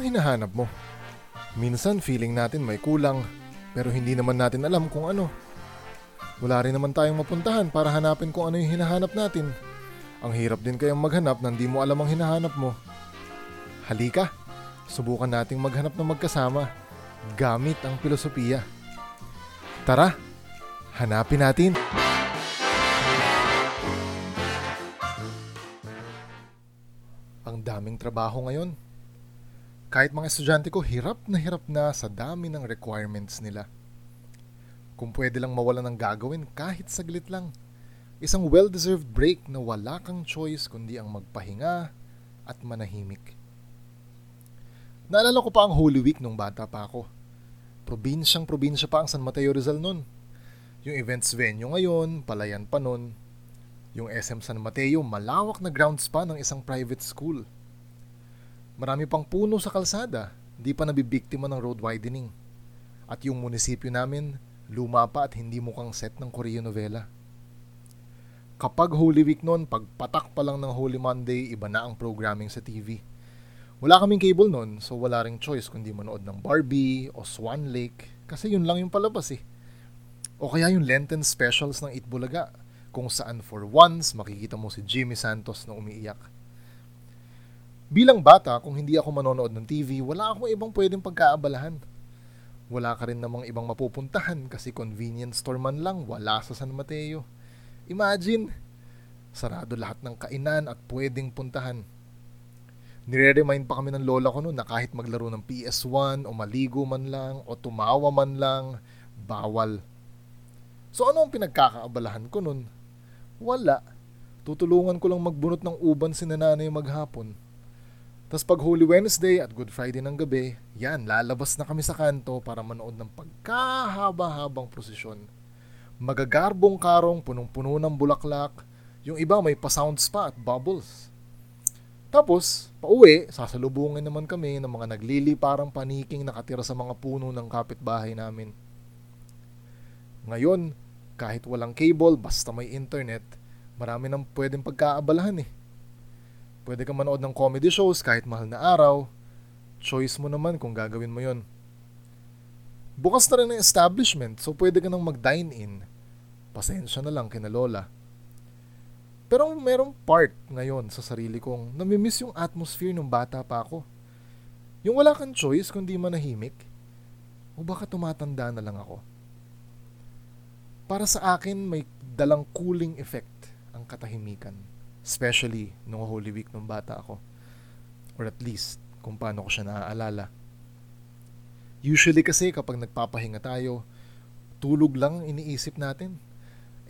Ang hinahanap mo? Minsan feeling natin may kulang, pero hindi naman natin alam kung ano. Wala rin naman tayong mapuntahan para hanapin kung ano yung hinahanap natin. Ang hirap din kayang maghanap nang di mo alam ang hinahanap mo. Halika, subukan nating maghanap ng magkasama gamit ang filosofiya. Tara, hanapin natin. Ang daming trabaho ngayon. Kahit mga estudyante ko, hirap na hirap na sa dami ng requirements nila. Kung pwede lang mawala ng gagawin kahit saglit lang. Isang well-deserved break na wala kang choice kundi ang magpahinga at manahimik. Naalala ko pa ang Holy Week nung bata pa ako. Probinsyang probinsya pa ang San Mateo Rizal noon. Yung events venue ngayon, palayan pa noon. Yung SM San Mateo, malawak na grounds pa ng isang private school. Marami pang puno sa kalsada, di pa nabibiktima ng road widening. At yung munisipyo namin, luma pa at hindi mukhang set ng Korean novela. Kapag Holy Week noon, pagpatak pa lang ng Holy Monday, iba na ang programming sa TV. Wala kaming cable noon, so wala ring choice kundi manood ng Barbie o Swan Lake kasi yun lang yung palabas eh. O kaya yung Lenten specials ng Itbulaga kung saan for once makikita mo si Jimmy Santos na umiiyak. Bilang bata, kung hindi ako manonood ng TV, wala akong ibang pwedeng pagkaabalahan. Wala ka rin namang ibang mapupuntahan kasi convenience store man lang wala sa San Mateo. Imagine, sarado lahat ng kainan at pwedeng puntahan. Nire-remind pa kami ng lola ko noon na kahit maglaro ng PS1 o maligo man lang o tumawa man lang, bawal. So ano ang pinagkakaabalahan ko noon? Wala. Tutulungan ko lang magbunot ng uban si nanay maghapon. Tapos pag Holy Wednesday at Good Friday ng gabi, yan, lalabas na kami sa kanto para manood ng pagkahaba-habang prosesyon. Magagarbong karong punong-puno ng bulaklak, yung iba may pa-sounds pa at bubbles. Tapos, pauwi, sasalubungin naman kami ng mga naglili parang paniking nakatira sa mga puno ng kapitbahay namin. Ngayon, kahit walang cable, basta may internet, marami nang pwedeng pagkaabalahan eh. Pwede kang manood ng comedy shows kahit mahal na araw. Choice mo naman kung gagawin mo yon. Bukas na rin ang establishment, so pwede ka nang mag-dine in. Pasensya na lang kina lola pero merong part ngayon sa sarili kong namimiss yung atmosphere nung bata pa ako. Yung wala kang choice kundi manahimik. O baka tumatanda na lang ako. Para sa akin, may dalang cooling effect ang katahimikan. Especially nung Holy Week nung bata ako. Or at least, kung paano ko siya naaalala. Usually kasi kapag nagpapahinga tayo, tulog lang iniisip natin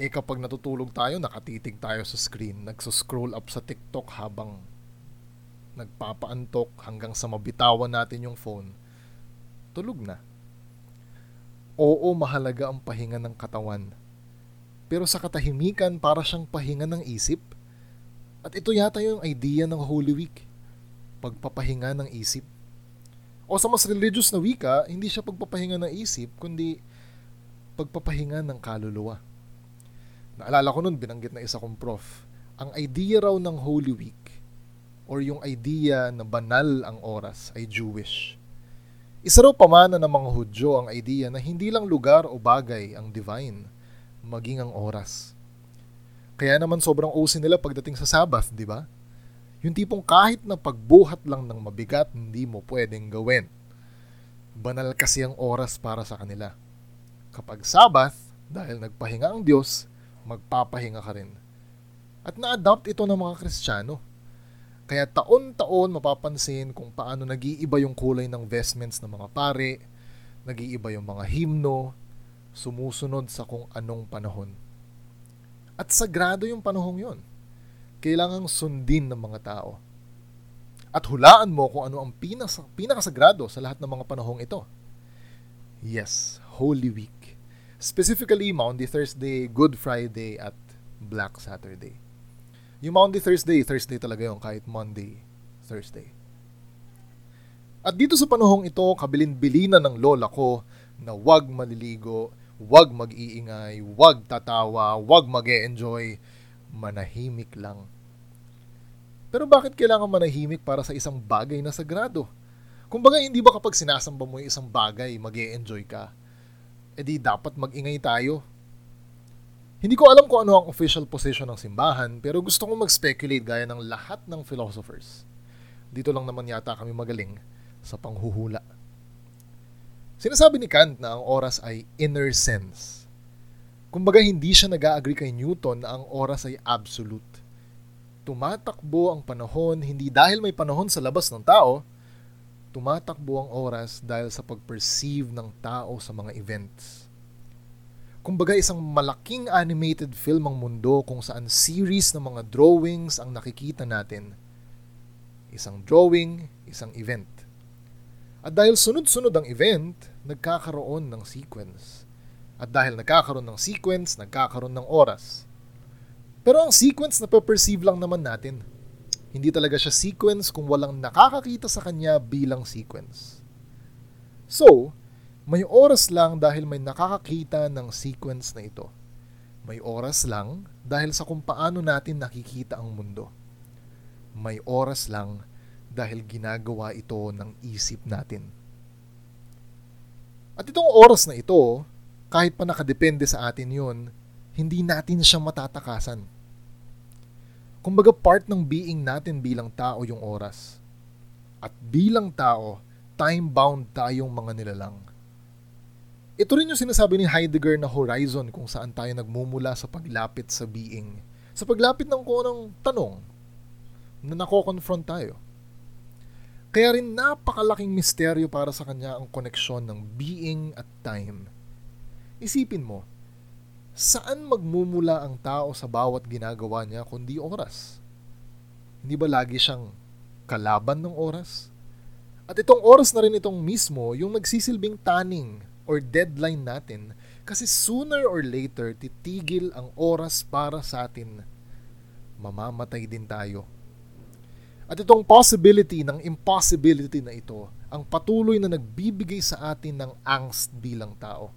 eh kapag natutulog tayo, nakatitig tayo sa screen, nagso-scroll up sa TikTok habang nagpapaantok hanggang sa mabitawan natin yung phone, tulog na. Oo, mahalaga ang pahinga ng katawan. Pero sa katahimikan, para siyang pahinga ng isip. At ito yata yung idea ng Holy Week. Pagpapahinga ng isip. O sa mas religious na wika, hindi siya pagpapahinga ng isip, kundi pagpapahinga ng kaluluwa. Naalala ko nun, binanggit na isa kong prof. Ang idea raw ng Holy Week or yung idea na banal ang oras ay Jewish. Isa raw pamana ng mga Hudyo ang idea na hindi lang lugar o bagay ang divine, maging ang oras. Kaya naman sobrang OC nila pagdating sa Sabbath, di ba? Yung tipong kahit na pagbuhat lang ng mabigat, hindi mo pwedeng gawin. Banal kasi ang oras para sa kanila. Kapag Sabbath, dahil nagpahinga ang Diyos, magpapahinga ka rin. At na-adopt ito ng mga Kristiyano. Kaya taon-taon mapapansin kung paano nag-iiba yung kulay ng vestments ng mga pare, nag-iiba yung mga himno, sumusunod sa kung anong panahon. At sagrado yung panahong yon. Kailangang sundin ng mga tao. At hulaan mo kung ano ang pinas- pinakasagrado sa lahat ng mga panahong ito. Yes, Holy Week. Specifically, Maundy Thursday, Good Friday, at Black Saturday. Yung Maundy Thursday, Thursday talaga yung kahit Monday, Thursday. At dito sa panahong ito, kabilin-bilina ng lola ko na wag maliligo, wag mag-iingay, wag tatawa, wag mag enjoy manahimik lang. Pero bakit kailangan manahimik para sa isang bagay na sagrado? Kumbaga, hindi ba kapag sinasamba mo yung isang bagay, mag enjoy ka? E di dapat magingay tayo. Hindi ko alam kung ano ang official position ng simbahan, pero gusto kong mag-speculate gaya ng lahat ng philosophers. Dito lang naman yata kami magaling sa panghuhula. Sinasabi ni Kant na ang oras ay inner sense. Kumbaga hindi siya nag-agree kay Newton na ang oras ay absolute. Tumatakbo ang panahon hindi dahil may panahon sa labas ng tao, tumatakbo ang oras dahil sa pag-perceive ng tao sa mga events. Kumbaga isang malaking animated film ang mundo kung saan series ng mga drawings ang nakikita natin. Isang drawing, isang event. At dahil sunod-sunod ang event, nagkakaroon ng sequence. At dahil nagkakaroon ng sequence, nagkakaroon ng oras. Pero ang sequence na perceive lang naman natin hindi talaga siya sequence kung walang nakakakita sa kanya bilang sequence. So, may oras lang dahil may nakakakita ng sequence na ito. May oras lang dahil sa kung paano natin nakikita ang mundo. May oras lang dahil ginagawa ito ng isip natin. At itong oras na ito, kahit pa nakadepende sa atin yun, hindi natin siya matatakasan Kumbaga part ng being natin bilang tao yung oras. At bilang tao, time-bound tayong mga nilalang. Ito rin yung sinasabi ni Heidegger na horizon kung saan tayo nagmumula sa paglapit sa being. Sa paglapit ng kunang tanong na nako-confront tayo. Kaya rin napakalaking misteryo para sa kanya ang koneksyon ng being at time. Isipin mo, saan magmumula ang tao sa bawat ginagawa niya kundi oras? Hindi ba lagi siyang kalaban ng oras? At itong oras na rin itong mismo yung nagsisilbing taning or deadline natin kasi sooner or later titigil ang oras para sa atin. Mamamatay din tayo. At itong possibility ng impossibility na ito ang patuloy na nagbibigay sa atin ng angst bilang tao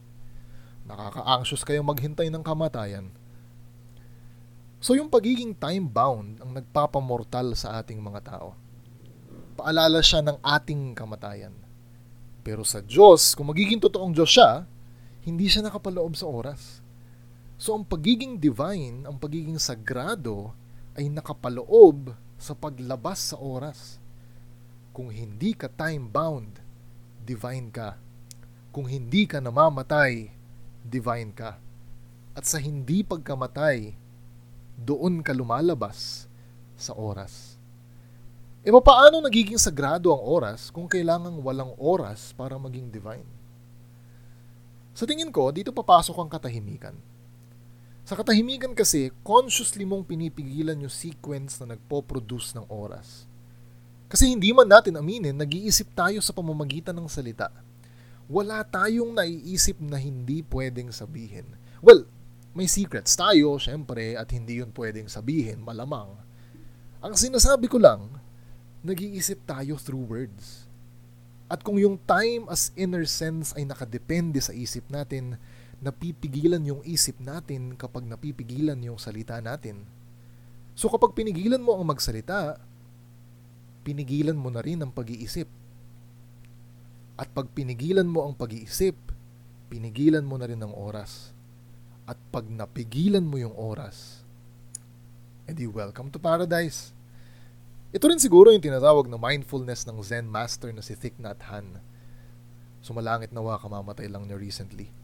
Nakaka-anxious kayong maghintay ng kamatayan. So yung pagiging time-bound ang nagpapamortal sa ating mga tao. Paalala siya ng ating kamatayan. Pero sa Diyos, kung magiging totoong Diyos siya, hindi siya nakapaloob sa oras. So ang pagiging divine, ang pagiging sagrado, ay nakapaloob sa paglabas sa oras. Kung hindi ka time-bound, divine ka. Kung hindi ka namamatay, divine ka. At sa hindi pagkamatay, doon ka lumalabas sa oras. E paano nagiging sagrado ang oras kung kailangang walang oras para maging divine? Sa tingin ko, dito papasok ang katahimikan. Sa katahimikan kasi, consciously mong pinipigilan yung sequence na nagpo-produce ng oras. Kasi hindi man natin aminin, nag-iisip tayo sa pamamagitan ng salita wala tayong naiisip na hindi pwedeng sabihin. Well, may secrets tayo, syempre, at hindi yun pwedeng sabihin, malamang. Ang sinasabi ko lang, nag-iisip tayo through words. At kung yung time as inner sense ay nakadepende sa isip natin, napipigilan yung isip natin kapag napipigilan yung salita natin. So kapag pinigilan mo ang magsalita, pinigilan mo na rin ang pag-iisip. At pag pinigilan mo ang pag-iisip, pinigilan mo na rin ang oras. At pag napigilan mo yung oras, edi welcome to paradise. Ito rin siguro yung tinatawag na mindfulness ng Zen master na si Thich Nhat Hanh. Sumalangit nawa kamamatay lang niya recently.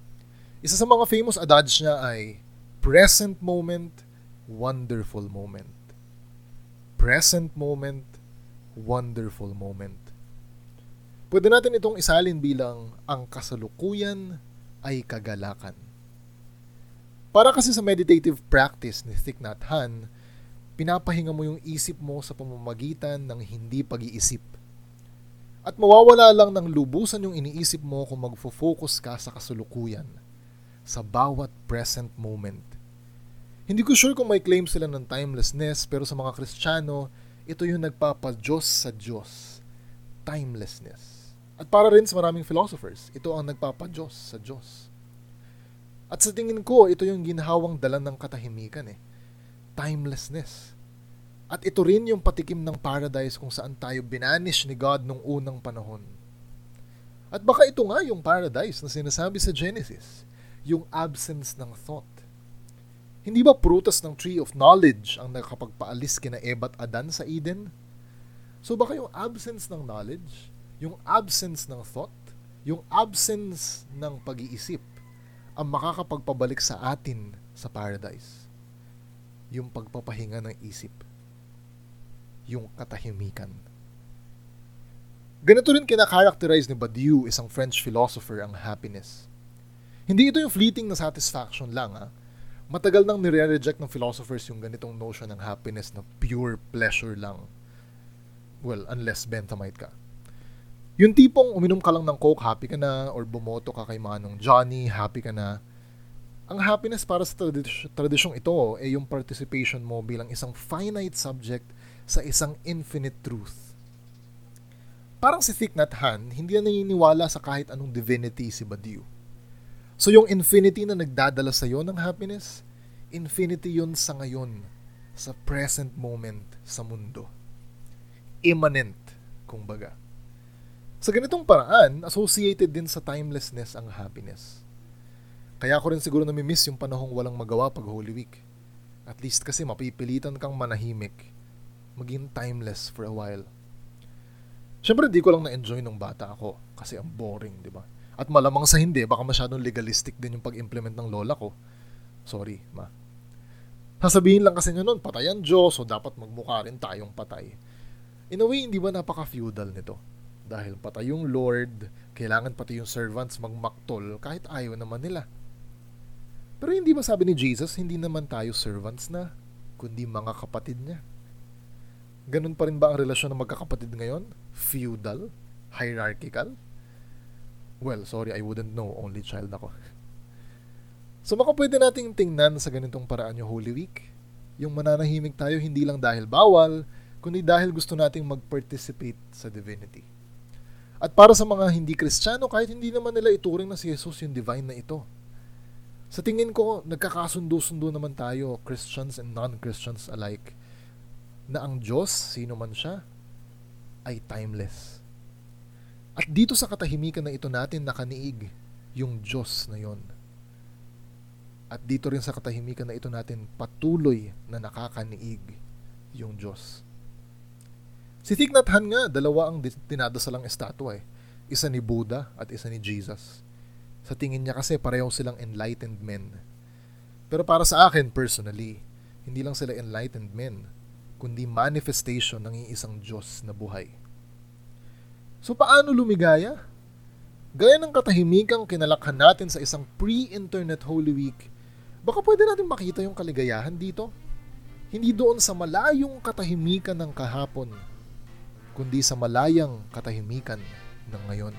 Isa sa mga famous adage niya ay, present moment, wonderful moment. Present moment, wonderful moment. Pwede natin itong isalin bilang ang kasalukuyan ay kagalakan. Para kasi sa meditative practice ni Thich Nhat Hanh, pinapahinga mo yung isip mo sa pamamagitan ng hindi pag-iisip. At mawawala lang ng lubusan yung iniisip mo kung magfo-focus ka sa kasulukuyan, sa bawat present moment. Hindi ko sure kung may claim sila ng timelessness pero sa mga Kristiyano, ito yung nagpapa-Diyos sa Diyos. Timelessness. At para rin sa maraming philosophers, ito ang nagpapadyos sa Diyos. At sa tingin ko, ito yung ginhawang dala ng katahimikan eh. Timelessness. At ito rin yung patikim ng paradise kung saan tayo binanish ni God nung unang panahon. At baka ito nga yung paradise na sinasabi sa Genesis, yung absence ng thought. Hindi ba prutas ng tree of knowledge ang nakapagpaalis kina Eva at Adan sa Eden? So baka yung absence ng knowledge, yung absence ng thought, yung absence ng pag-iisip ang makakapagpabalik sa atin sa paradise. Yung pagpapahinga ng isip. Yung katahimikan. Ganito rin kinakarakterize ni Badiou, isang French philosopher, ang happiness. Hindi ito yung fleeting na satisfaction lang. Ha? Matagal nang nire-reject ng philosophers yung ganitong notion ng happiness na pure pleasure lang. Well, unless benthamite ka. Yung tipong uminom ka lang ng coke, happy ka na, or bumoto ka kay Manong Johnny, happy ka na. Ang happiness para sa tradis- tradisyong ito ay yung participation mo bilang isang finite subject sa isang infinite truth Parang si Thich Nhat Hanh, hindi na naniniwala sa kahit anong divinity si Badiou. So yung infinity na nagdadala sa iyo ng happiness, infinity yun sa ngayon, sa present moment sa mundo. Immanent, kumbaga. Sa ganitong paraan, associated din sa timelessness ang happiness. Kaya ko rin siguro nami-miss yung panahong walang magawa pag Holy Week. At least kasi mapipilitan kang manahimik, maging timeless for a while. Siyempre, di ko lang na-enjoy nung bata ako kasi ang boring, di ba? At malamang sa hindi, baka masyadong legalistic din yung pag-implement ng lola ko. Sorry, ma. Sasabihin lang kasi nyo nun, patay ang Diyos, so dapat magmukha rin tayong patay. In a way, hindi ba napaka-feudal nito? Dahil patay yung Lord, kailangan pati yung servants magmaktol kahit ayaw naman nila. Pero hindi ba sabi ni Jesus, hindi naman tayo servants na, kundi mga kapatid niya. Ganun pa rin ba ang relasyon ng magkakapatid ngayon? Feudal? Hierarchical? Well, sorry, I wouldn't know. Only child ako. So baka pwede nating tingnan sa ganitong paraan yung Holy Week. Yung mananahimik tayo hindi lang dahil bawal, kundi dahil gusto nating mag-participate sa divinity. At para sa mga hindi kristyano, kahit hindi naman nila ituring na si Jesus yung divine na ito. Sa tingin ko, nagkakasundo-sundo naman tayo, Christians and non-Christians alike, na ang Diyos, sino man siya, ay timeless. At dito sa katahimikan na ito natin nakaniig yung Diyos na yon. At dito rin sa katahimikan na ito natin patuloy na nakakaniig yung Diyos. Si Thich Nhat nga, dalawa ang dinadasalang estatwa eh. Isa ni Buddha at isa ni Jesus. Sa tingin niya kasi pareho silang enlightened men. Pero para sa akin personally, hindi lang sila enlightened men kundi manifestation ng isang Diyos na buhay. So paano lumigaya? Gaya ng katahimikang kinalakhan natin sa isang pre-internet Holy Week, baka pwede natin makita yung kaligayahan dito. Hindi doon sa malayong katahimikan ng kahapon, kundi sa malayang katahimikan ng ngayon.